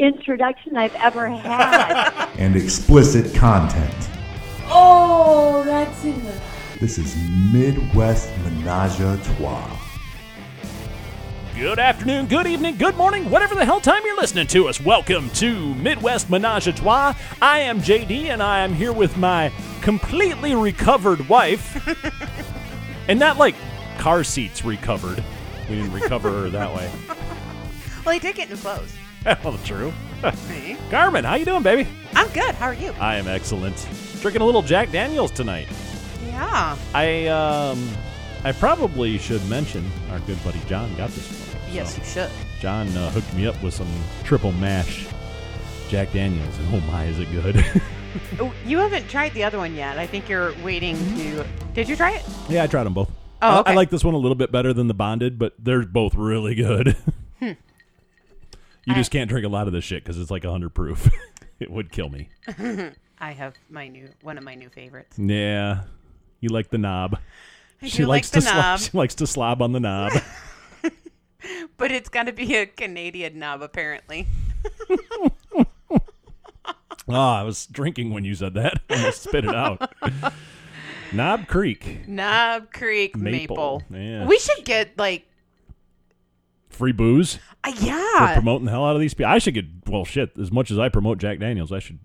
introduction I've ever had. and explicit content. Oh, that's it. This is Midwest Menage a Trois. Good afternoon, good evening, good morning, whatever the hell time you're listening to us. Welcome to Midwest Menage a Trois. I am JD, and I am here with my completely recovered wife. and not like car seats recovered. We didn't recover her that way. well, he did get new clothes. Well, true. See? Carmen, how you doing, baby? I'm good. How are you? I am excellent. Drinking a little Jack Daniels tonight. Yeah. I um, I probably should mention our good buddy John got this for me. Yes, So, you should. John uh, hooked me up with some triple mash Jack Daniels, and oh my, is it good! Oh, You haven't tried the other one yet. I think you're waiting to. Did you try it? yeah, I tried them both. Oh, I- I, like this one a little bit better than the bonded, but they're both really good. You just can't drink a lot of this shit because it's like hundred proof. it would kill me. I have my new one of my new favorites. Yeah, you like the knob. I she like likes the to slob. knob, She likes to slob on the knob. but it's got to be a Canadian knob apparently. Oh, I was drinking when you said that. I almost spit it out. Knob Creek. Knob Creek Maple. Maple. Yeah. We should get like Free booze uh, yeah. promoting the hell out of these people. I should get, well, shit, as much as I promote Jack Daniels, I should,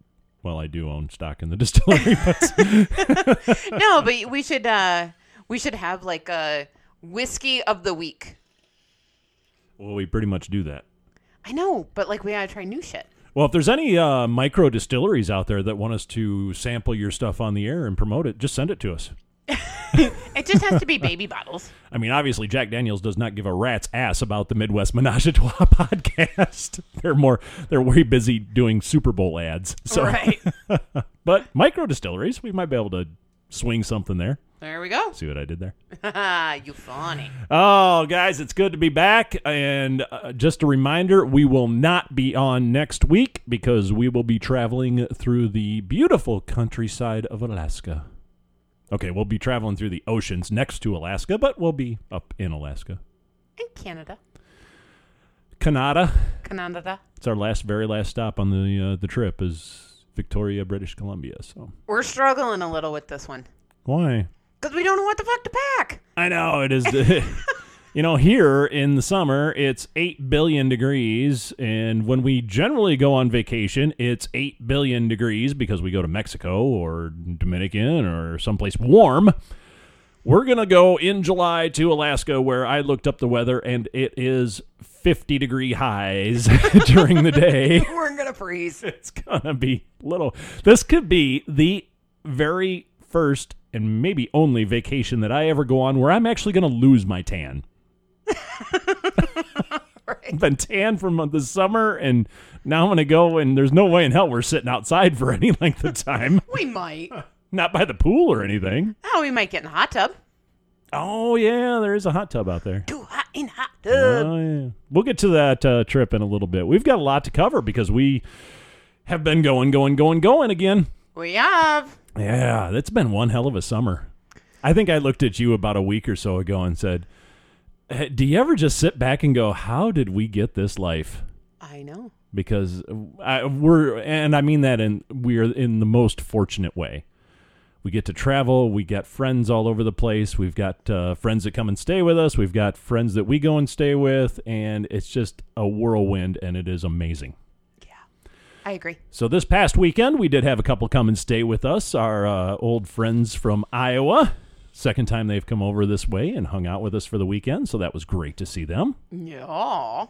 well, I do own stock in the distillery, but no, but we should uh we should have like a whiskey of the week. well, we pretty much do that. I know, but like we gotta try new shit. Well, if there's any uh, micro distilleries out there that want us to sample your stuff on the air and promote it, just send it to us. It just has to be baby bottles. I mean, obviously, Jack Daniels does not give a rat's ass about the Midwest Menage a Trois podcast. they're more, they're way busy doing Super Bowl ads. So, Right. but micro distilleries, we might be able to swing something there. There we go. See what I did there? you funny. Oh, guys, it's good to be back. And uh, just a reminder, we will not be on next week because we will be traveling through the beautiful countryside of Alaska. Okay, we'll be traveling through the oceans next to Alaska, but we'll be up in Alaska. In Canada. Canada. Canada. It's our last, very last stop on the uh, the trip is Victoria, British Columbia. So We're struggling a little with this one. why? Because we don't know what the fuck to pack. I know it is. you know, here in the summer, it's 8 billion degrees. And when we generally go on vacation, it's 8 billion degrees because we go to Mexico or Dominican or someplace warm. We're going to go in July to Alaska where I looked up the weather and it is 50 degree highs during the day. We're gonna freeze. It's going to be little. This could be the very first and maybe only vacation that I ever go on where I'm actually going to lose my tan. I've been tan from the summer, and now I'm going to go, and there's no way in hell we're sitting outside for any length of time. We might. Not by the pool or anything. Oh, we might get in the hot tub. Oh, yeah, there is a hot tub out there. Too hot in hot tub. Oh, yeah. We'll get to that uh, trip in a little bit. We've got a lot to cover because we have been going, going, going, going again. we have. Yeah, that's been one hell of a summer. I think I looked at you about a week or so ago and said, "Eh, "Do you ever just sit back and go, how did we get this life?" I know. Because I, we're, and I mean that and we are in the most fortunate way. We get to travel. We got friends all over the place. We've got uh, friends that come and stay with us. We've got friends that we go and stay with, and it's just a whirlwind, and it is amazing. Yeah. I agree. So this past weekend, we did have a couple come and stay with us. Our uh, old friends from Iowa. Second time they've come over this way and hung out with us for the weekend, so that was great to see them. Yeah.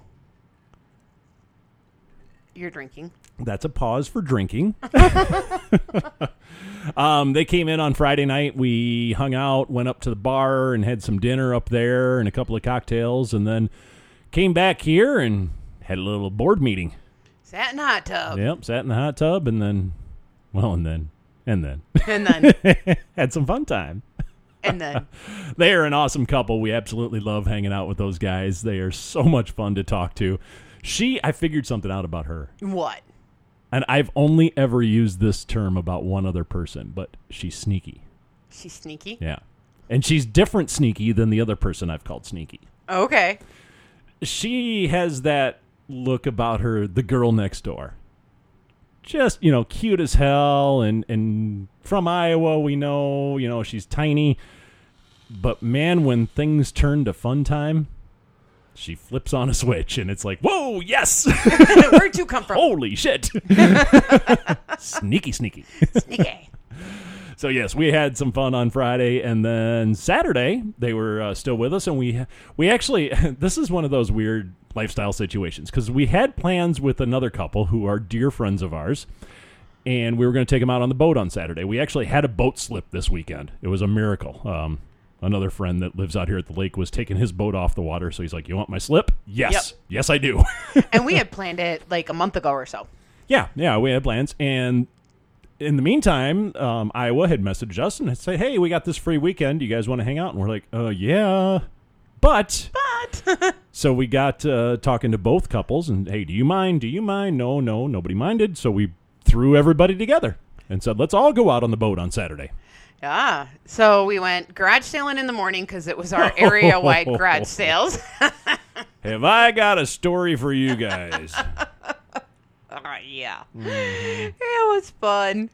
You're drinking. That's a pause for drinking. um, they came in on Friday night. We hung out, went up to the bar, and had some dinner up there and a couple of cocktails, and then came back here and had a little board meeting. Sat in a hot tub. Yep, sat in the hot tub and then, well, and then, and then And then, had some fun time. And then. They are an awesome couple. We absolutely love hanging out with those guys. They are so much fun to talk to. She, I figured something out about her. What? And I've only ever used this term about one other person, but she's sneaky. She's sneaky. Yeah. And she's different sneaky than the other person I've called sneaky. Okay. She has that look about her, the girl next door. Just, you know, cute as hell and and from Iowa, we know, you know, she's tiny. But man, when things turn to fun time, she flips on a switch and it's like, "Whoa, yes." Where'd you come from? Holy shit. sneaky sneaky. Sneaky. So yes, we had some fun on Friday, and then Saturday they were uh, still with us, and we we actually this is one of those weird lifestyle situations because we had plans with another couple who are dear friends of ours, and we were going to take them out on the boat on Saturday. We actually had a boat slip this weekend. It was a miracle. Um, another friend that lives out here at the lake was taking his boat off the water, so he's like, "You want my slip?" Yes, Yep. yes, I do. and we had planned it like a month ago or so. Yeah, yeah, we had plans. And in the meantime, um, Iowa had messaged us and said, "Hey, we got this free weekend. You guys want to hang out?" And we're like, "Uh, yeah." But But so we got uh, talking to both couples, and hey, do you mind? Do you mind? No, no, nobody minded. So we threw everybody together and said, "Let's all go out on the boat on Saturday." Yeah, so we went garage sailing in the morning because it was our area wide garage sales. Have I got a story for you guys? Uh, yeah, Mm-hmm. it was fun.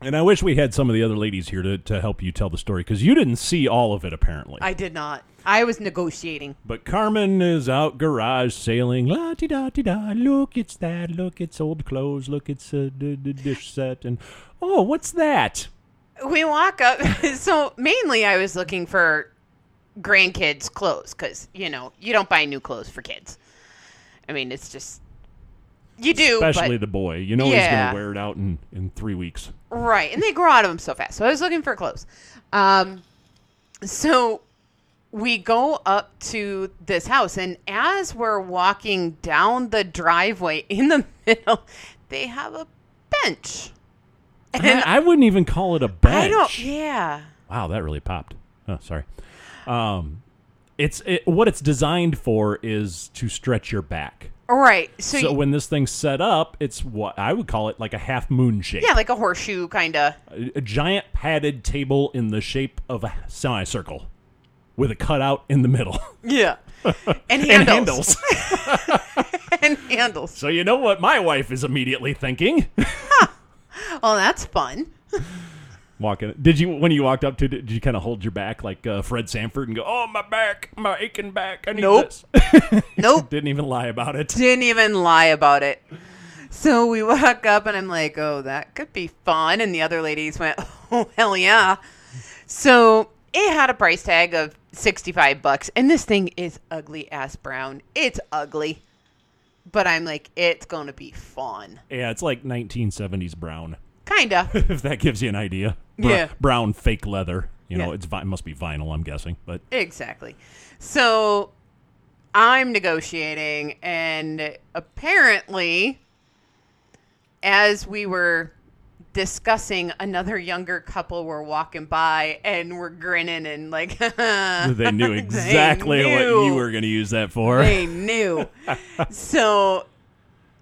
and I wish we had some of the other ladies here to, to help you tell the story because you didn't see all of it apparently. I did not. I was negotiating. But Carmen is out garage sailing. La di da di da. Look, it's that. Look, it's old clothes. Look, it's a d- d- dish set. And oh, what's that? We walk up. so mainly, I was looking for grandkids' clothes because you know you don't buy new clothes for kids. I mean, it's just you do, Especially but, the boy. You know he's Yeah. gonna wear it out in in three weeks. right, and they grow out of them so fast. So I was looking for clothes. Um, so we go up to this house, and as we're walking down the driveway, in the middle, they have a bench. And I, I wouldn't even call it a bench. I don't. Yeah. Wow, that really popped. Oh, sorry. Um, it's it, what it's designed for is to stretch your back. All right. So, So y- when this thing's set up, it's what I would call it like a half moon shape. yeah, like a horseshoe kind of. a, a giant padded table in the shape of a semicircle with a cutout in the middle Yeah. And and handles. handles. and handles. so you know what my wife is immediately thinking. Oh, that's fun. Walking, did you when you walked up to? Did you kind of hold your back like uh, Fred Sanford and go, "Oh my back, my aching back, I need Nope. this." Nope. Didn't even lie about it. Didn't even lie about it. So we walk up and I'm like, oh, that could be fun. And the other ladies went, oh, hell yeah. So it had a price tag of 65 bucks. And this thing is ugly ass brown. It's ugly. But I'm like, it's going to be fun. Yeah, it's like 1970s brown. Kind of. If that gives you an idea. Br- Yeah. brown fake leather. You know, Yeah. it's vi- must be vinyl. I'm guessing, but Exactly. So I'm negotiating, and apparently, as we were discussing, another younger couple were walking by and were grinning and like they knew exactly what knew. you were going to use that for. They knew. so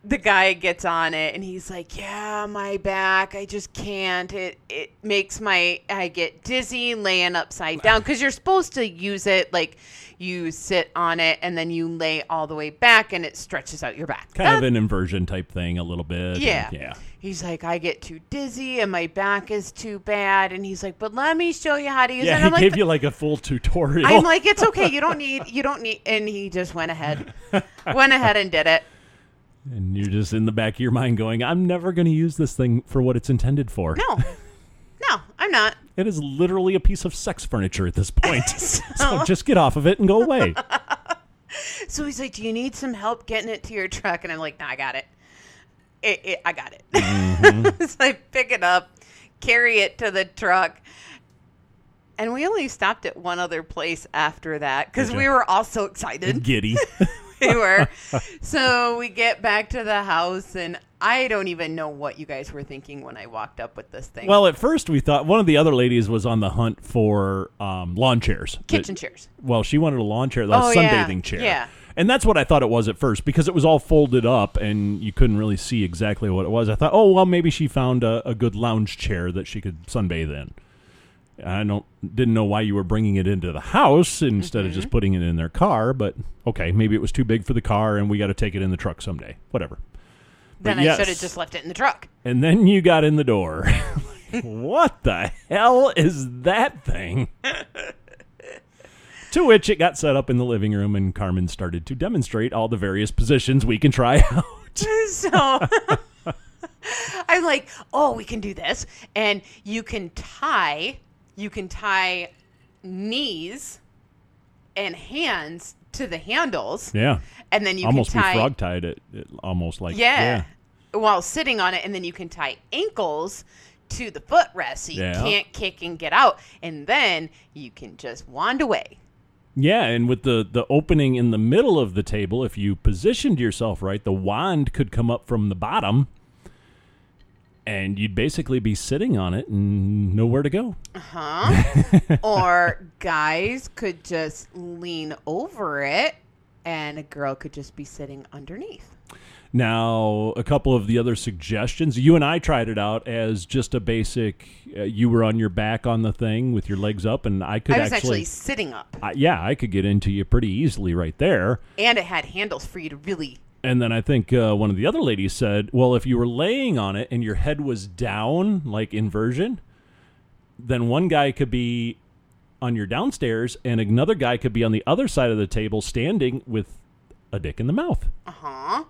the guy gets on it and he's like, "Yeah, my back, I just can't. It it makes my I get dizzy laying upside down cuz you're supposed to use it like you sit on it and then you lay all the way back and it stretches out your back." kind of an inversion type thing, a little bit. and- yeah. yeah. He's like, I get too dizzy and my back is too bad. And he's like, but let me show you how to use it. Yeah, And he I'm like, gave you like a full tutorial. I'm like, it's okay. You don't need, you don't need. And he just went ahead, went ahead and did it. And you're just in the back of your mind going, I'm never going to use this thing for what it's intended for. No, no, I'm not. It is literally a piece of sex furniture at this point. so just get off of it and go away. So he's like, do you need some help getting it to your truck? And I'm like, no, I got it. It, it I got it. Mm-hmm. so I pick it up, carry it to the truck. And we only stopped at one other place after that because we were all so excited. Giddy. they were. So we get back to the house, and I don't even know what you guys were thinking when I walked up with this thing. Well, at first we thought one of the other ladies was on the hunt for um, lawn chairs. kitchen That- chairs. Well, she wanted a lawn chair, a Oh, yeah. sunbathing chair. Yeah. And that's what I thought it was at first because it was all folded up and you couldn't really see exactly what it was. I thought, oh well, maybe she found a, a good lounge chair that she could sunbathe in. I don't didn't know why you were bringing it into the house instead of Mm-hmm. just putting it in their car, but okay, maybe it was too big for the car and we got to take it in the truck someday. Whatever. Then But I yes. should have just left it in the truck. And then you got in the door. what the hell is that thing? to which it got set up in the living room, and Carmen started to demonstrate all the various positions we can try out. So I'm like, oh, we can do this. And you can tie, you can tie knees and hands to the handles. Yeah. And then you almost can tie. frog tied it, it almost like yeah, While sitting on it. And then you can tie ankles to the footrest so you Yeah. can't kick and get out. And then you can just wand away. Yeah, and with the the opening in the middle of the table, if you positioned yourself right, the wand could come up from the bottom, and you'd basically be sitting on it and nowhere to go. Uh-huh. or guys could just lean over it and a girl could just be sitting underneath. Now, a couple of the other suggestions. You and I tried it out as just a basic. Uh, you were on your back on the thing with your legs up, and I could I was actually, actually. sitting up I- yeah, I could get into you pretty easily right there. and it had handles for you to really And then I think uh, one of the other ladies said, well, if you were laying on it and your head was down, like inversion, then one guy could be on your downstairs and another guy could be on the other side of the table standing with a dick in the mouth. uh-huh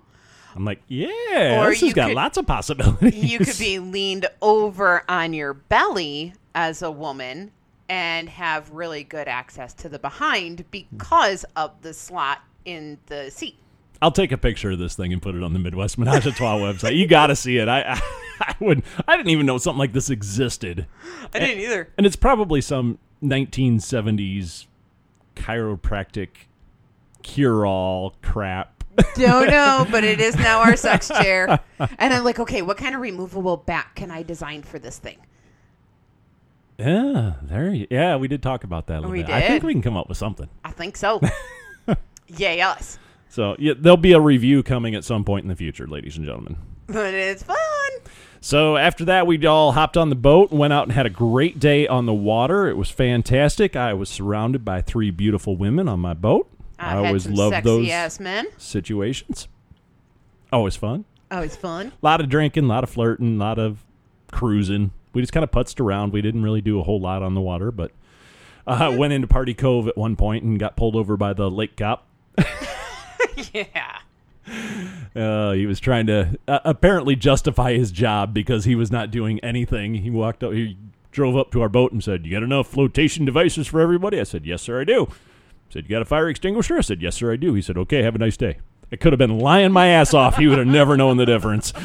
I'm like, yeah, Or this has got could- lots of possibilities. you could be leaned over on your belly as a woman and have really good access to the behind because of the slot in the seat. I'll take a picture of this thing and put it on the Midwest Menage a Trois website. You got to see it. I, I, I would. I didn't even know something like this existed, I didn't either. and it's probably some 1970s chiropractic cure-all crap. Don't know, but it is now our sex chair. And I'm like, okay, what kind of removable back can I design for this thing? Yeah, there. You, yeah, we did talk about that a little We bit. I think we can come up with something. I think so. Yay, us. So yeah, there'll be a review coming at some point in the future, ladies and gentlemen. But it's fun. So after that, we all hopped on the boat and went out and had a great day on the water. It was fantastic. I was surrounded by three beautiful women on my boat. I, always love those ass men. situations. Always fun. Always fun. A lot of drinking, a lot of flirting, a lot of cruising. We just kind of putzed around. We didn't really do a whole lot on the water, but uh, went into Party Cove at one point and got pulled over by the lake cop. Yeah. Uh, he was trying to uh, apparently justify his job because he was not doing anything. He walked up, he drove up to our boat and said, "You got enough flotation devices for everybody?" I said, "Yes, sir, I do." He said, "You got a fire extinguisher?" I said, "Yes, sir, I do." He said, "Okay, have a nice day." I could have been lying my ass off. He would have never known the difference.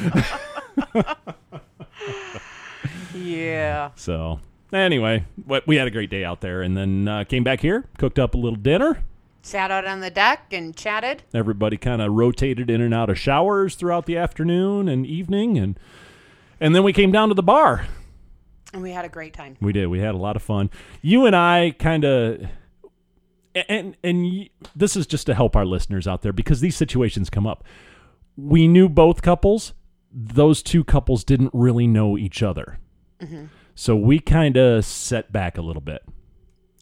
Yeah. So anyway, we had a great day out there, and then uh, came back here, cooked up a little dinner. Sat out on the deck and chatted. Everybody kind of rotated in and out of showers throughout the afternoon and evening, and and then we came down to the bar. And we had a great time. We did. We had a lot of fun. You and I kind of, and and y- this is just to help our listeners out there because these situations come up. We knew both couples. Those two couples didn't really know each other, mm-hmm. so we kind of set back a little bit.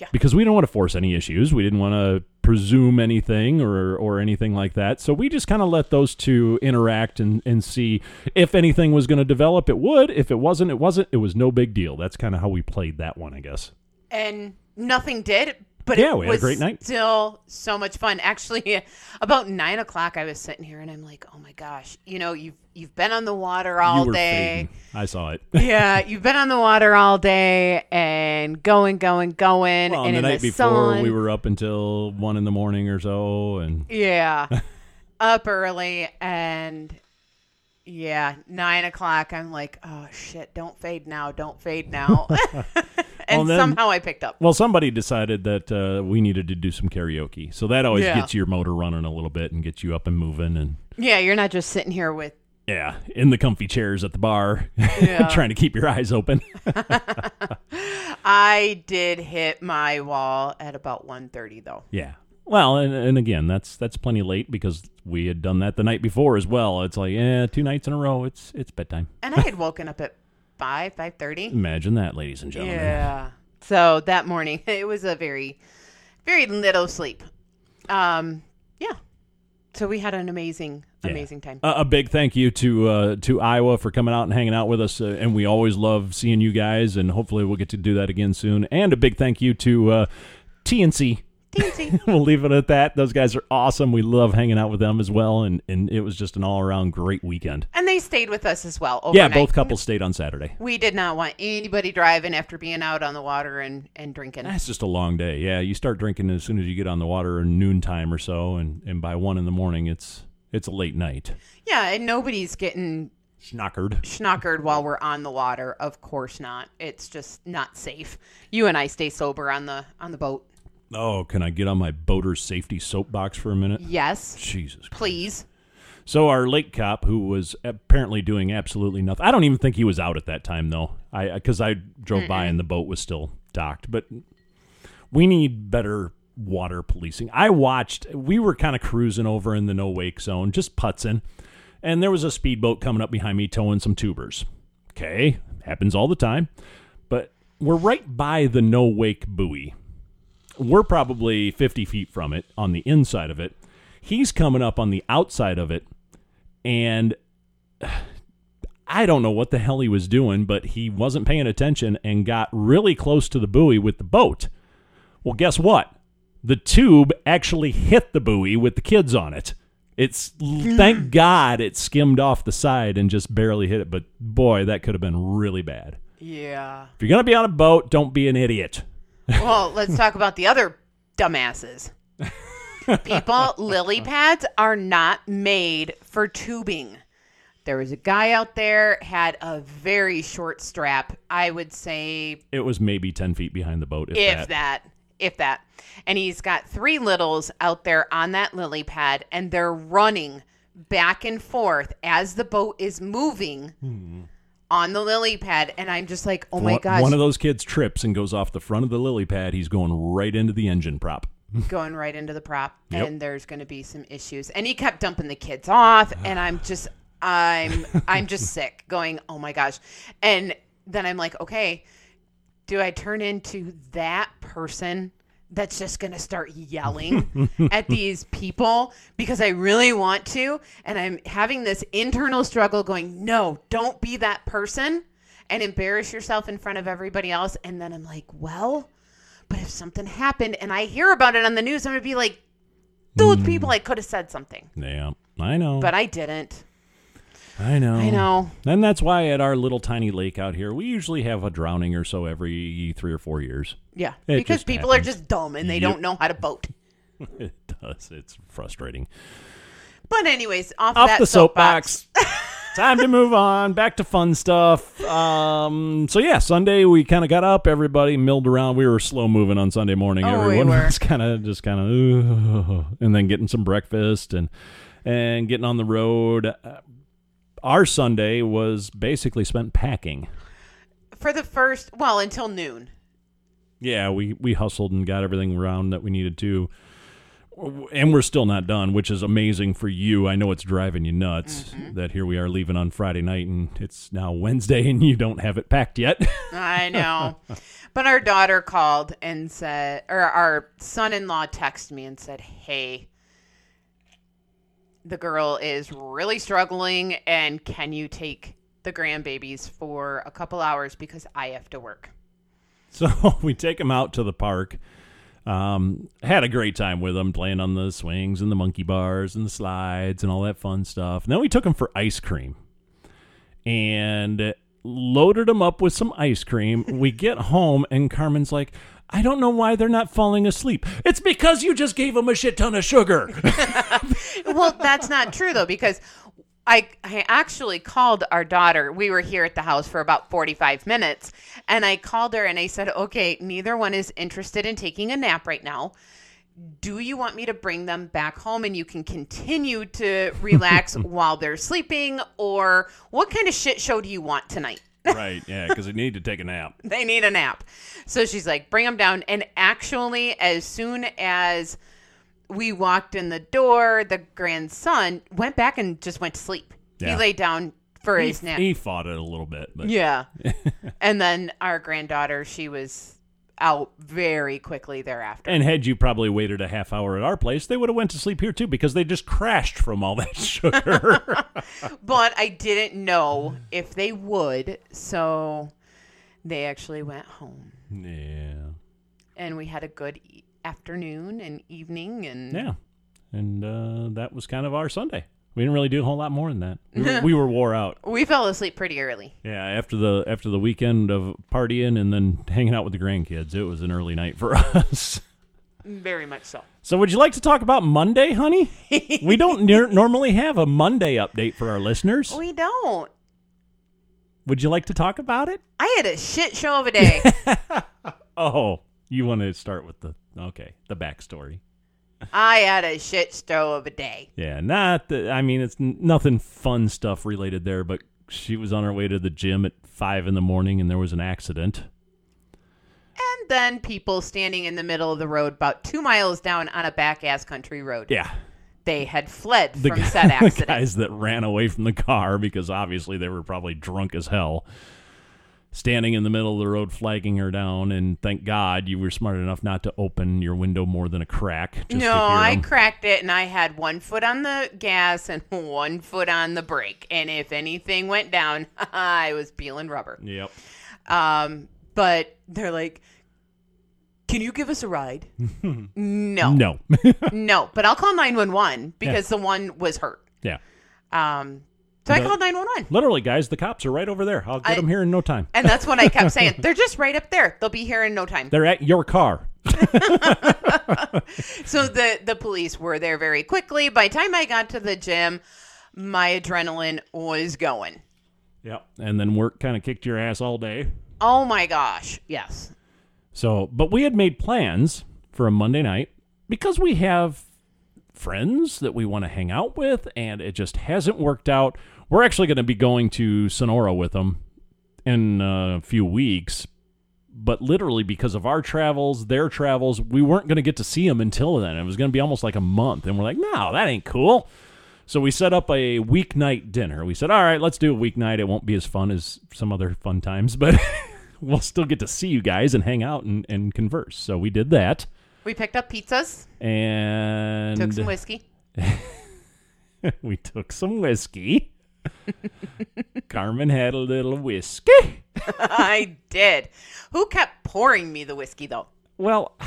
Yeah. Because we don't want to force any issues. We didn't want to presume anything or or anything like that. So we just kind of let those two interact and and see if anything was going to develop. It would. If it wasn't, it wasn't. It was no big deal. That's kind of how we played that one, I guess. And nothing did. But Yeah, it we had a great night. Still so much fun. Actually, about nine o'clock, I was sitting here and I'm like, "Oh my gosh! You know, you've you've been on the water all day. fading. I saw it. yeah, you've been on the water all day and going, going, going. Well, and and the night the before, sun. we were up until one in the morning or so, and Yeah. Up early and yeah, nine o'clock. I'm like, oh shit, don't fade now, don't fade now. And then- somehow I picked up. Well, somebody decided that uh, we needed to do some karaoke, so that always Yeah. gets your motor running a little bit and gets you up and moving, and Yeah, you're not just sitting here with. yeah, in the comfy chairs at the bar, Yeah. trying to keep your eyes open. I did hit my wall at about 1:30 though. yeah. Well, and, and again, that's that's plenty late because we had done that the night before as well. It's like, yeah, two nights in a row. It's it's bedtime. And I had woken up at 5, 5:30. Imagine that, ladies and gentlemen. Yeah. So that morning, it was a very, very little sleep. Um, yeah. So we had an amazing, Yeah. amazing time. A, a big thank you to uh, to Iowa for coming out and hanging out with us, uh, and we always love seeing you guys, and hopefully we'll get to do that again soon. And a big thank you to uh, TNC. Teensy. we'll leave it at that. Those guys are awesome. We love hanging out with them as well, and, and it was just an all around great weekend. and they stayed with us as well. Yeah, both couples stayed on Saturday. We did not want anybody driving after being out on the water and, and drinking. That's just a long day. Yeah, you start drinking as soon as you get on the water at noontime or so, and, and by one in the morning, it's it's a late night. Yeah, and nobody's getting Schnockered. schnockered while we're on the water. Of course not. It's just not safe. You and I stay sober on the on the boat. Oh, can I get on my boater safety soapbox for a minute? Yes, Jesus. Please. So our lake cop, who was apparently doing absolutely nothing, I don't even think he was out at that time though. I because I drove by and the boat was still docked. But we need better water policing. I watched. We were kind of cruising over in the no wake zone, just putzing, and there was a speedboat coming up behind me towing some tubers. Okay, happens all the time, but we're right by the no wake buoy. We're probably 50 feet from it on the inside of it. He's coming up on the outside of it, and I don't know what the hell he was doing, but he wasn't paying attention and got really close to the buoy with the boat. Well, guess what? The tube actually hit the buoy with the kids on it. It's thank God it skimmed off the side and just barely hit it, but boy, that could have been really bad. Yeah. If you're going to be on a boat, don't be an idiot. Well, let's talk about the other dumbasses. People, lily pads are not made for tubing. There was a guy out there had a very short strap. I would say It was maybe 10 feet behind the boat, if, if that. that. if that. And he's got three littles out there on that lily pad, and they're running back and forth as the boat is moving hmm. On the lily pad. And I'm just like, oh my one, gosh, one of those kids trips and goes off the front of the lily pad. He's going right into the engine prop. going right into the prop, Yep. and there's going to be some issues. And he kept dumping the kids off, and I'm just, I'm, I'm just sick. Going, oh my gosh, and then I'm like, okay, do I turn into that person? That's just going to start yelling at these people because I really want to. And I'm having this internal struggle going, no, don't be that person and embarrass yourself in front of everybody else. And then I'm like, well, but if something happened and I hear about it on the news, I'm going to be like, those hmm. people, I could have said something, Yeah, I know. but I didn't. I know. I know. And that's why at our little tiny lake out here, we usually have a drowning or so every three or four years. Yeah. It because people happens. are just dumb and they Yep. don't know how to boat. It does. It's frustrating. But, anyways, off, Off that the soapbox. soapbox. Time to move on. Back to fun stuff. Um, so yeah, Sunday we kind of got up. Everybody milled around. We were slow moving on Sunday morning. Oh, we Everyone were. was kind of just kind of, and then getting some breakfast and and getting on the road. Uh, our Sunday was basically spent packing. For the first, well, until noon. yeah, we we hustled and got everything around that we needed to, and we're still not done, which is amazing for you. I know it's driving you nuts mm-hmm. that here we are leaving on Friday night and it's now Wednesday and you don't have it packed yet. I know. but our daughter called and said, or our son in law texted me and said, hey, the girl is really struggling, and can you take the grandbabies for a couple hours because I have to work? so we take them out to the park. Um, had a great time with them playing on the swings and the monkey bars and the slides and all that fun stuff. And then we took them for ice cream and loaded them up with some ice cream. we get home and Carmen's like, I don't know why they're not falling asleep. It's because you just gave them a shit ton of sugar. well, that's not true though, because I, I actually called our daughter. We were here at the house for about 45 minutes. And I called her and I said, okay, neither one is interested in taking a nap right now. Do you want me to bring them back home and you can continue to relax while they're sleeping? Or what kind of shit show do you want tonight? Right. Yeah, because they need to take a nap. they need a nap. So she's like, bring them down. And actually, as soon as we walked in the door, the grandson went back and just went to sleep. Yeah. He laid down for He, his nap. he fought it a little bit, but yeah. and then our granddaughter, she was out very quickly thereafter. And had you probably waited a half hour at our place, they would have went to sleep here too because they just crashed from all that sugar. but I didn't know if they would. So they actually went home. yeah. And we had a good e- afternoon and evening. And Yeah. And uh, that was kind of our Sunday. We didn't really do a whole lot more than that. We were, we were wore out. we fell asleep pretty early. Yeah, after the after the weekend of partying and then hanging out with the grandkids, it was an early night for us. Very much so. So, would you like to talk about Monday, honey? we don't near normally have a Monday update for our listeners. We don't. Would you like to talk about it? I had a shit show of a day. Oh, you want to start with the okay, the backstory. I had a shit show of a day. Yeah, not the, I mean, it's n- nothing fun stuff related there, but she was on her way to the gym at five in the morning and there was an accident. And then people standing in the middle of the road about two miles down on a back ass country road. Yeah. They had fled The, from guy- said the accident. guys that ran away from the car because obviously they were probably drunk as hell. Standing in the middle of the road, flagging her down, and thank God you were smart enough not to open your window more than a crack. Just no, i cracked it and I had one foot on the gas and one foot on the brake. And if anything went down, I was peeling rubber. Yep. Um, but they're like, can you give us a ride? no. No. No, but I'll call 911 because the one was hurt. yeah. Um, so I called 911. Literally, guys, the cops are right over there. I'll get I- them here in no time. And that's what I kept saying. They're just right up there. They'll be here in no time. They're at your car. So the the police were there very quickly. By the time I got to the gym, my adrenaline was going. Yep. And then work kind of kicked your ass all day. Oh my gosh. Yes. So, but we had made plans for a Monday night because we have friends that we want to hang out with, and it just hasn't worked out. We're actually going to be going to Sonora with them in a few weeks, but literally because of our travels, their travels, we weren't going to get to see them until then. It was going to be almost like a month, and we're like, no, that ain't cool. So we set up a weeknight dinner. We said, all right, let's do a weeknight. It won't be as fun as some other fun times, but we'll still get to see you guys and hang out and, and converse. So we did that. We picked up pizzas, And took some whiskey. we took some whiskey. Carmen had a little whiskey. I did. Who kept pouring me the whiskey though? Well,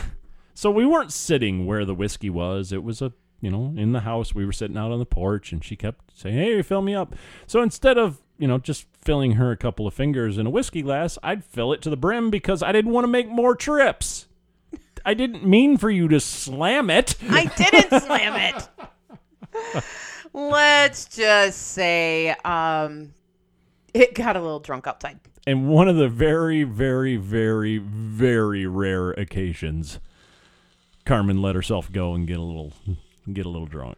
so we weren't sitting where the whiskey was. It was a, you know, in the house. We were sitting out on the porch and she kept saying, Hey, fill me up. So instead of, you know, just filling her a couple of fingers in a whiskey glass, I'd fill it to the brim because I didn't want to make more trips. I didn't mean for you to slam it. I didn't slam it. Let's just say um it got a little drunk outside. And one of the very, very, very, very rare occasions, Carmen let herself go and get a little, get a little drunk.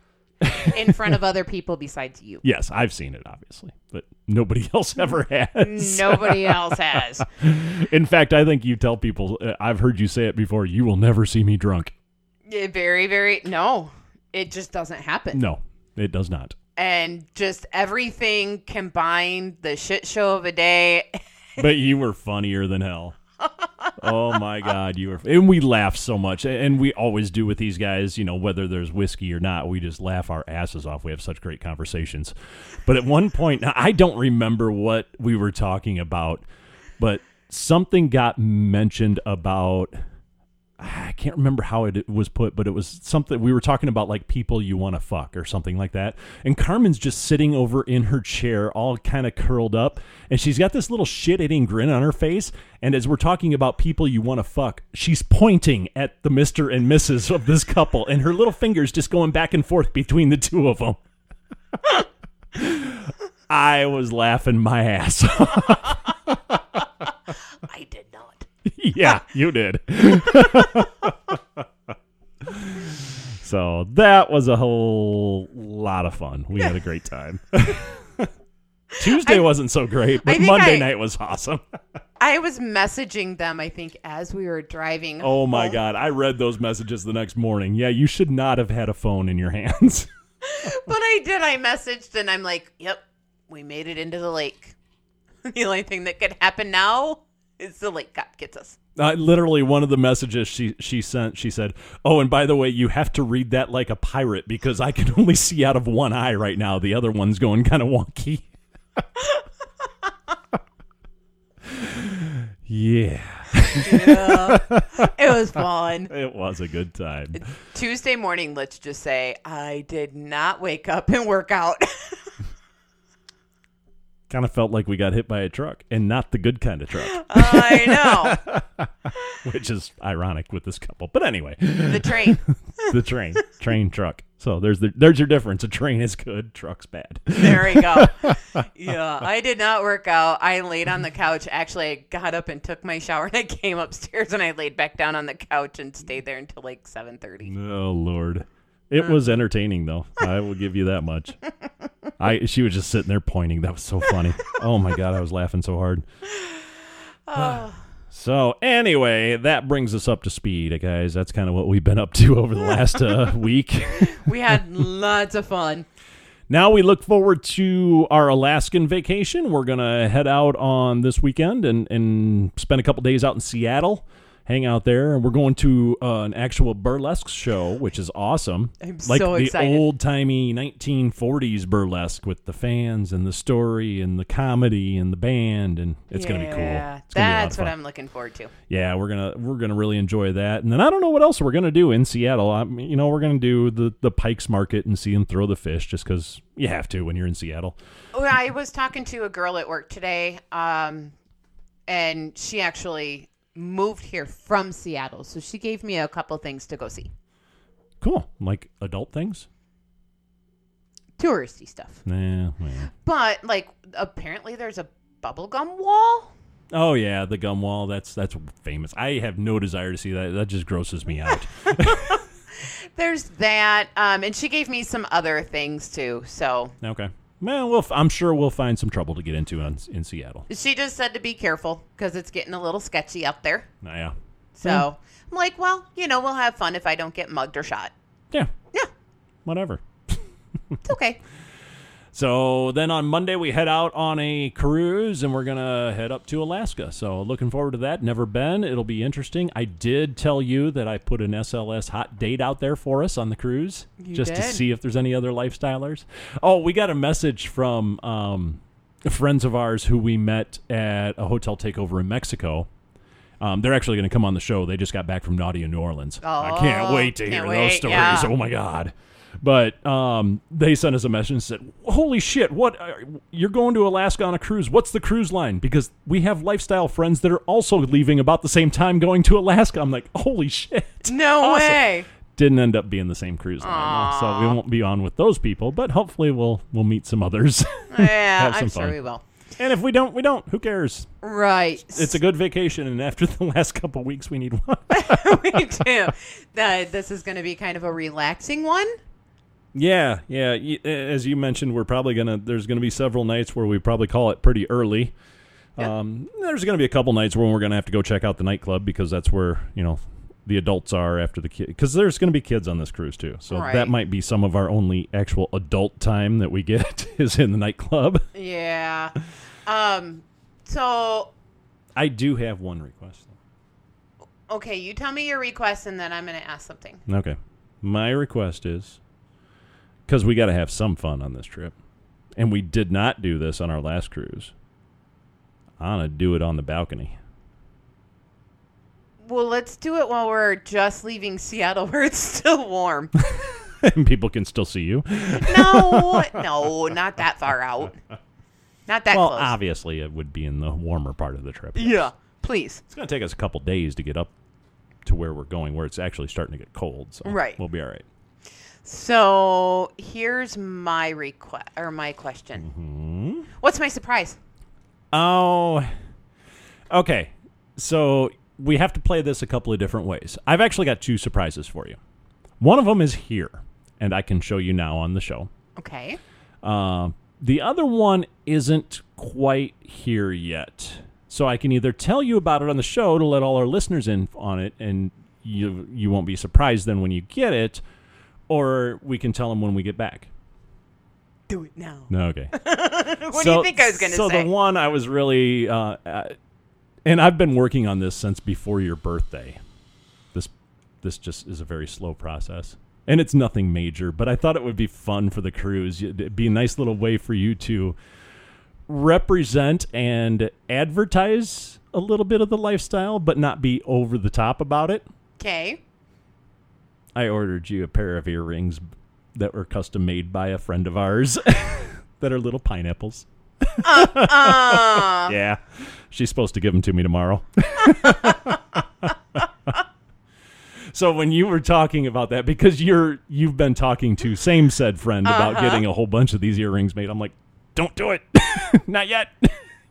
in front of other people besides you. Yes, I've seen it, obviously, but nobody else ever has. Nobody else has. In fact, I think you tell people, uh, I've heard you say it before, you will never see me drunk. Yeah, Very, very no. It just doesn't happen. No, it does not. And just everything combined, the shit show of a day. But you were funnier than hell. Oh my God, you were, and we laugh so much, and we always do with these guys. You know, whether there's whiskey or not, we just laugh our asses off. We have such great conversations. But at one point, now, I don't remember what we were talking about, but something got mentioned about. I can't remember how it was put, but it was something we were talking about, like people you want to fuck or something like that. And Carmen's just sitting over in her chair, all kind of curled up, and she's got this little shit-eating grin on her face. And as we're talking about people you want to fuck, she's pointing at the Mister and Mrs. of this couple, and her little fingers just going back and forth between the two of them. I was laughing my ass off. I did not. yeah, you did. so that was a whole lot of fun. We had a great time. Tuesday I- wasn't so great, but Monday I- night was awesome. I was messaging them, I think, as we were driving. Oh my god, I read those messages the next morning. Yeah, you should not have had a phone in your hands. But I did. I messaged and I'm like, yep, we made it into the lake. the only thing that could happen now is the lake cop gets us. Uh, literally, one of the messages she she sent, she said, "Oh, and by the way, you have to read that like a pirate because I can only see out of one eye right now. The other one's going kind of wonky." yeah, It was fun. it was a good time. Tuesday morning, let's just say, I did not wake up and work out. Kind of felt like we got hit by a truck, and not the good kind of truck, I know. which is ironic with this couple. But anyway, The train. the train, train, truck. So there's the there's your difference. A train is good, truck's bad. There we go. Yeah, I did not work out. I laid on the couch. Actually, I got up and took my shower and I came upstairs and I laid back down on the couch and stayed there until like 7:30. Oh Lord. It was entertaining though. I will give you that much. I she was just sitting there pointing. That was so funny. Oh my god, I was laughing so hard. So anyway, that brings us up to speed, guys. That's kind of what we've been up to over the last uh, week. We had lots of fun. Now we look forward to our Alaskan vacation. We're gonna head out on this weekend and and spend a couple days out in Seattle, hang out there. And we're going to uh, an actual burlesque show, which is awesome. I'm like so the old timey 1940s burlesque with the fans and the story and the comedy and the band, and it's gonna be cool. Yeah, It's gonna be a lot that's what. I'm looking forward to. Yeah, we're gonna we're gonna really enjoy that, and then I don't know what else we're gonna do in Seattle. I mean, you know, we're gonna do the the Pikes Market and see them throw the fish, just because you have to when you're in Seattle. Well, I was talking to a girl at work today, um, and she actually moved here from Seattle, so she gave me a couple things to go see, Cool, like adult things. touristy stuff. Nah, well. But like, apparently, there's a bubblegum wall. Oh yeah, the gum wall. That's that's famous. I have no desire to see that. That just grosses me out. There's that, um, and she gave me some other things too. So okay. Well, we'll f- I'm sure we'll find some trouble to get into in, in Seattle. she just said to be careful because it's getting a little sketchy up there. Yeah. So I'm like, well, you know, we'll have fun if I don't get mugged or shot. Yeah. Yeah, Whatever. it's okay. So then on Monday we head out on a cruise and we're gonna head up to Alaska. So looking forward to that. Never been. It'll be interesting. I did tell you that I put an SLS hot date out there for us on the cruise, You just to see if there's any other lifestylers. Oh, we got a message from um, friends of ours who we met at a hotel takeover in Mexico. Um, they're actually going to come on the show. They just got back from Naughty in New Orleans. I can't Oh, wait to can't hear those stories. yeah. Oh my god! But um, they sent us a message and said, "Holy shit! What uh, you're going to Alaska on a cruise? What's the cruise line? Because we have lifestyle friends that are also leaving about the same time going to Alaska." I'm like, "Holy shit!" No Awesome. way. Didn't end up being the same cruise line, though, so we won't be on with those people. But hopefully, we'll we'll meet some others. Yeah, some I'm sure we will. and if we don't, we don't. Who cares? Right. It's a good vacation, and after the last couple weeks, we need one. we do. That this is going to be kind of a relaxing one. Yeah, yeah. As you mentioned, we're probably gonna. There's gonna be several nights where we probably call it pretty early. Um, there's gonna be a couple nights when we're gonna have to go check out the nightclub because that's where you know the adults are after the kid. Because there's gonna be kids on this cruise too, so Right. that might be some of our only actual adult time that we get is in the nightclub. Yeah. Um. So I do have one request. okay, you tell me your request, and then I'm going to ask something. Okay, my request is because we got to have some fun on this trip, and we did not do this on our last cruise. I want to do it on the balcony. Well, let's do it while we're just leaving Seattle, where it's still warm. and people can still see you. no, no, not that far out. Not that well, close. obviously, it would be in the warmer part of the trip. yeah. Please. It's going to take us a couple days to get up to where we're going, where it's actually starting to get cold. So Right. we'll be all right. So here's my request or my question. Hmm? What's my surprise? Oh, okay. So we have to play this a couple of different ways. I've actually got two surprises for you. One of them is here, and I can show you now on the show. Okay. Uh, the other one isn't quite here yet. So I can either tell you about it on the show to let all our listeners in on it, and you you won't be surprised then when you get it, or we can tell them when we get back. Do it now. No, okay. What do you think I was going to so say? So the one I was really, uh, uh, and I've been working on this since before your birthday. This this just is a very slow process, and it's nothing major. But I thought it would be fun for the cruise. It'd be a nice little way for you to represent and advertise a little bit of the lifestyle, but not be over the top about it. okay. I ordered you a pair of earrings that were custom made by a friend of ours that are little pineapples. Uh, Yeah. She's supposed to give them to me tomorrow. so when you were talking about that because you're you've been talking to same said friend about Uh-huh. getting a whole bunch of these earrings made. I'm like, "Don't do it. Not yet.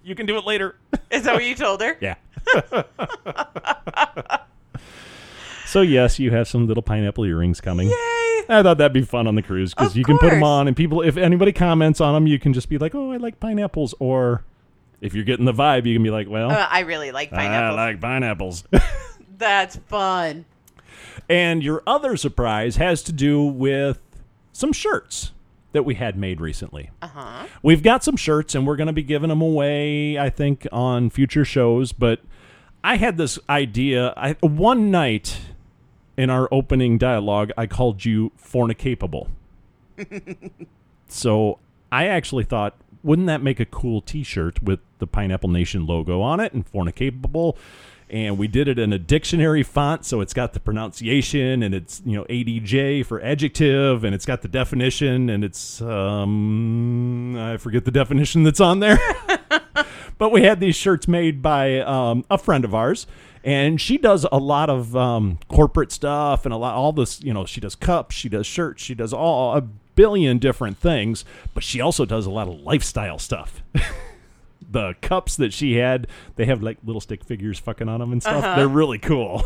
you can do it later." is that what you told her? Yeah. So yes, you have some little pineapple earrings coming. Yay. I thought that'd be fun on the cruise because you can put them course. on, and people, if anybody comments on them, you can just be like, "Oh, I like pineapples," or if you're getting the vibe, you can be like, "Well, Uh, I really like pineapples. I like pineapples." That's fun. and your other surprise has to do with some shirts that we had made recently. Uh huh. We've got some shirts, and we're going to be giving them away, I think, on future shows. But I had this idea. I one night in our opening dialogue, I called you fornicapable. so I actually thought, wouldn't that make a cool T-shirt with the Pineapple Nation logo on it and fornicapable? And we did it in a dictionary font, so it's got the pronunciation and it's you know ADJ for adjective, and it's got the definition, and it's um I forget the definition that's on there. but we had these shirts made by um, a friend of ours and she does a lot of um, corporate stuff and a lot all this you know she does cups she does shirts she does all a billion different things but she also does a lot of lifestyle stuff. The cups that she had they have like little stick figures fucking on them and stuff. They're really cool.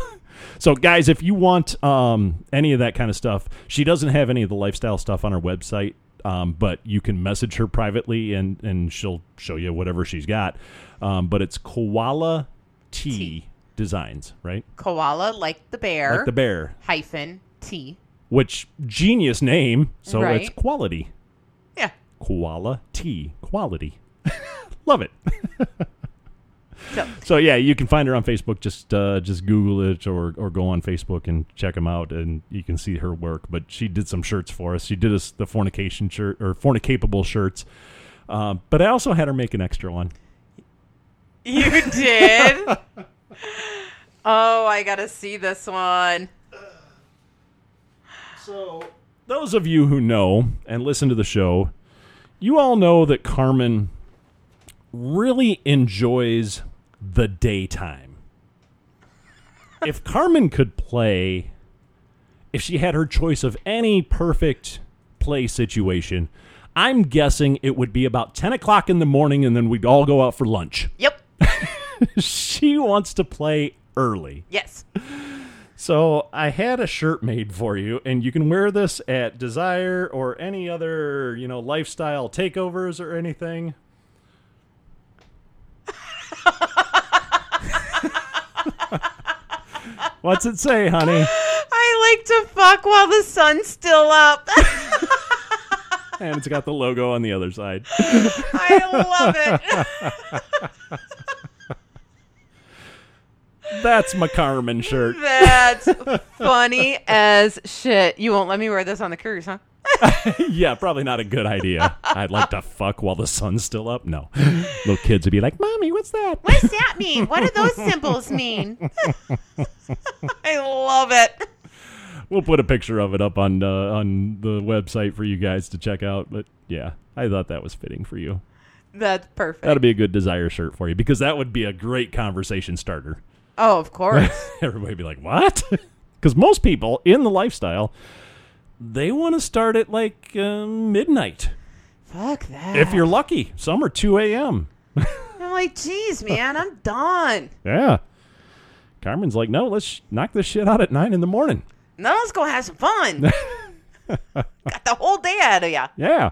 So guys if you want um, any of that kind of stuff she doesn't have any of the lifestyle stuff on her website um, but you can message her privately and and she'll show you whatever she's got. Um, but it's koala tea, Tea. Designs right Koala like the bear. like the bear hyphen T. which genius name so it's quality Yeah. koala T. quality love it So So yeah, you can find her on Facebook. Just uh, just Google it or or go on Facebook and check them out, and you can see her work. But she did some shirts for us. She did us the fornication shirt or fornicapable shirts. Um, but I also had her make an extra one. you did. oh, I gotta see this one. So those of you who know and listen to the show, you all know that Carmen really enjoys the daytime. if Carmen could play, if she had her choice of any perfect play situation, I'm guessing it would be about 10 o'clock in the morning and then we'd all go out for lunch. Yep. she wants to play early. Yes. So I had a shirt made for you, and you can wear this at Desire or any other, you know, lifestyle takeovers or anything. What's it say, honey? I like to fuck while the sun's still up. And it's got the logo on the other side. I love it. That's my Carmen shirt. That's funny as shit. You won't let me wear this on the cruise, huh? yeah, probably not a good idea. I'd like to fuck while the sun's still up. No. Little kids would be like, Mommy, what's that? What does that mean? What do those symbols mean? I love it. We'll put a picture of it up on uh, on the website for you guys to check out. But yeah, I thought that was fitting for you. That's perfect. That'd be a good desire shirt for you because that would be a great conversation starter. Oh, of course. Everybody be like, "What?" Because most people in the lifestyle, they want to start at like uh, midnight. Fuck that. If you're lucky, some are 2 a.m. I'm like, geez, man, I'm done. Yeah. Carmen's like, no, let's knock this shit out at 9 in the morning. No, let's go have some fun. Got the whole day out of ya. Yeah.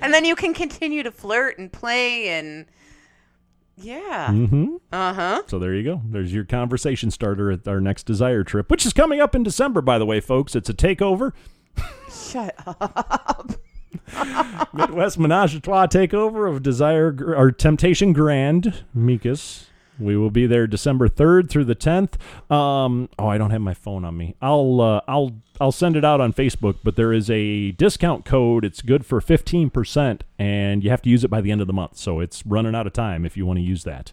And then you can continue to flirt and play and yeah. Mm-hmm. Uh-huh. So there you go. There's your conversation starter at our next Desire trip, which is coming up in December, by the way, folks. It's a takeover. Shut up. Midwest Menage a Trois takeover of Desire or Temptation Grand, Mikas. We will be there December third through the tenth. Um, oh, I don't have my phone on me. I'll uh, I'll I'll send it out on Facebook. But there is a discount code. It's good for fifteen percent, and you have to use it by the end of the month. So it's running out of time if you want to use that.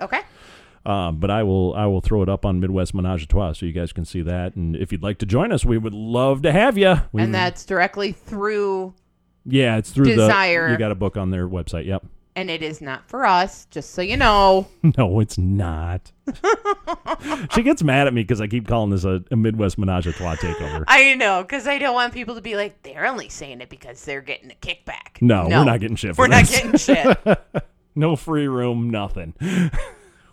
Okay. Um, but I will I will throw it up on Midwest Menage a Trois so you guys can see that. And if you'd like to join us, we would love to have you. We And that's directly through yeah, it's through Desire. the you got a book on their website. Yep. And it is not for us, just so you know. No, it's not. she gets mad at me because I keep calling this a, a Midwest Menage a Trois takeover. I know, because I don't want people to be like, they're only saying it because they're getting a kickback. No, we're not getting shit for We're not this. getting shit. no free room, nothing.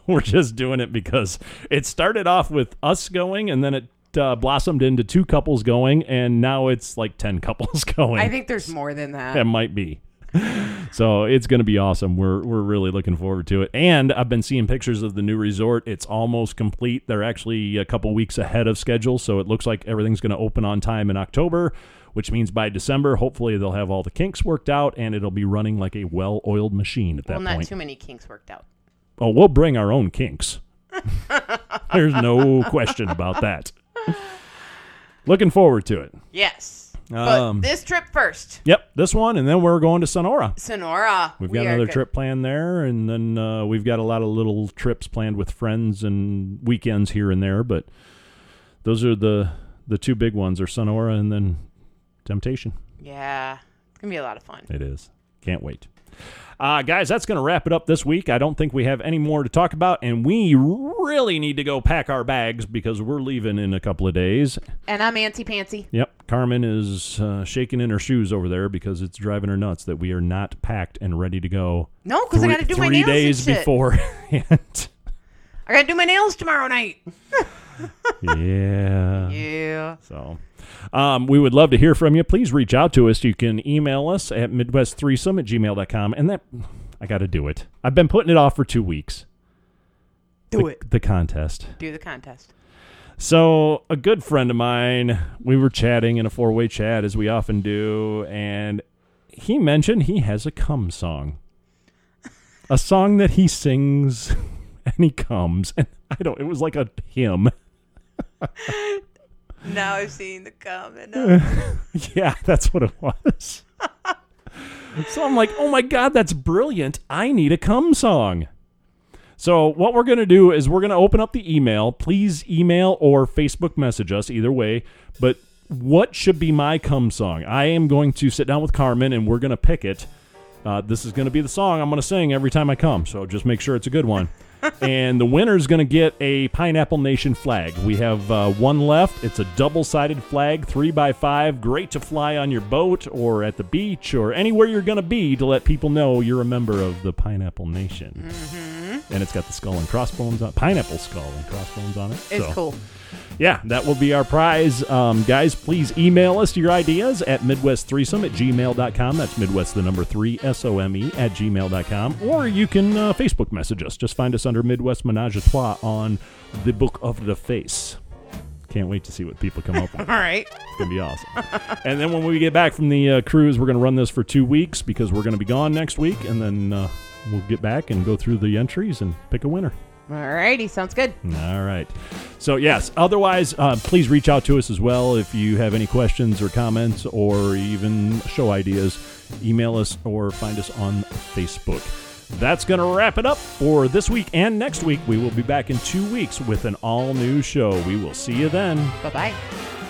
we're just doing it because it started off with us going and then it uh, blossomed into two couples going and now it's like 10 couples going. I think there's more than that. it might be. So it's going to be awesome. We're we're really looking forward to it. And I've been seeing pictures of the new resort. It's almost complete. They're actually a couple weeks ahead of schedule, so it looks like everything's going to open on time in October, which means by December, hopefully they'll have all the kinks worked out and it'll be running like a well-oiled machine at that point. well, not point. too many kinks worked out. Oh, we'll bring our own kinks. There's no question about that. Looking forward to it. Yes. Um, but this trip first. Yep, this one, and then we're going to Sonora. Sonora. We've got are another trip planned there, and then uh, we've got a lot of little trips planned with friends and weekends here and there. But those are the the two big ones: are Sonora and then Temptation. Yeah. It's going to be a lot of fun. It is. Can't wait. Uh, guys, that's going to wrap it up this week. I don't think we have any more to talk about, and we really need to go pack our bags because we're leaving in a couple of days. And I'm antsy pantsy. Yep, Carmen is uh, shaking in her shoes over there because it's driving her nuts that we are not packed and ready to go. No, because I got to do my three nails days and shit. beforehand. I got to do my nails tomorrow night. yeah. Yeah. So, um, we would love to hear from you. Please reach out to us. You can email us at midwest3some at gmail.com. And that, I got to do it. I've been putting it off for two weeks. Do the, it. The contest. Do the contest. So, a good friend of mine, we were chatting in a four way chat as we often do, and he mentioned he has a cum song. A song that he sings and he comes. And I don't, it was like a hymn. Now I've seen the comment. Uh, yeah, that's what it was. so I'm like, oh my God, that's brilliant. I need a cum song. So what we're going to do is we're going to open up the email. Please email or Facebook message us, either way. But what should be my cum song? I am going to sit down with Carmen and we're going to pick it. Uh, this is going to be the song I'm going to sing every time I come. So just make sure it's a good one. and the winner is going to get a Pineapple Nation flag. We have uh, one left. It's a double sided flag, three by five. Great to fly on your boat or at the beach or anywhere you're going to be to let people know you're a member of the Pineapple Nation. And it's got the skull and crossbones on pineapple skull and crossbones on it. It's So, cool. Yeah, that will be our prize. Um, guys, please email us your ideas at midwest3some at gmail.com. That's midwest the number three, S O M E, at gmail.com. Or you can uh, Facebook message us. Just find us under Midwest Menage a Trois on the Book of the Face. Can't wait to see what people come up with. All right. It's going to be awesome. and then when we get back from the uh, cruise, we're going to run this for two weeks because we're going to be gone next week. And then uh, we'll get back and go through the entries and pick a winner. All righty. Sounds good. All right. So, yes, otherwise, uh, please reach out to us as well if you have any questions or comments or even show ideas. Email us or find us on Facebook. That's going to wrap it up for this week and next week. We will be back in two weeks with an all new show. We will see you then. Bye bye.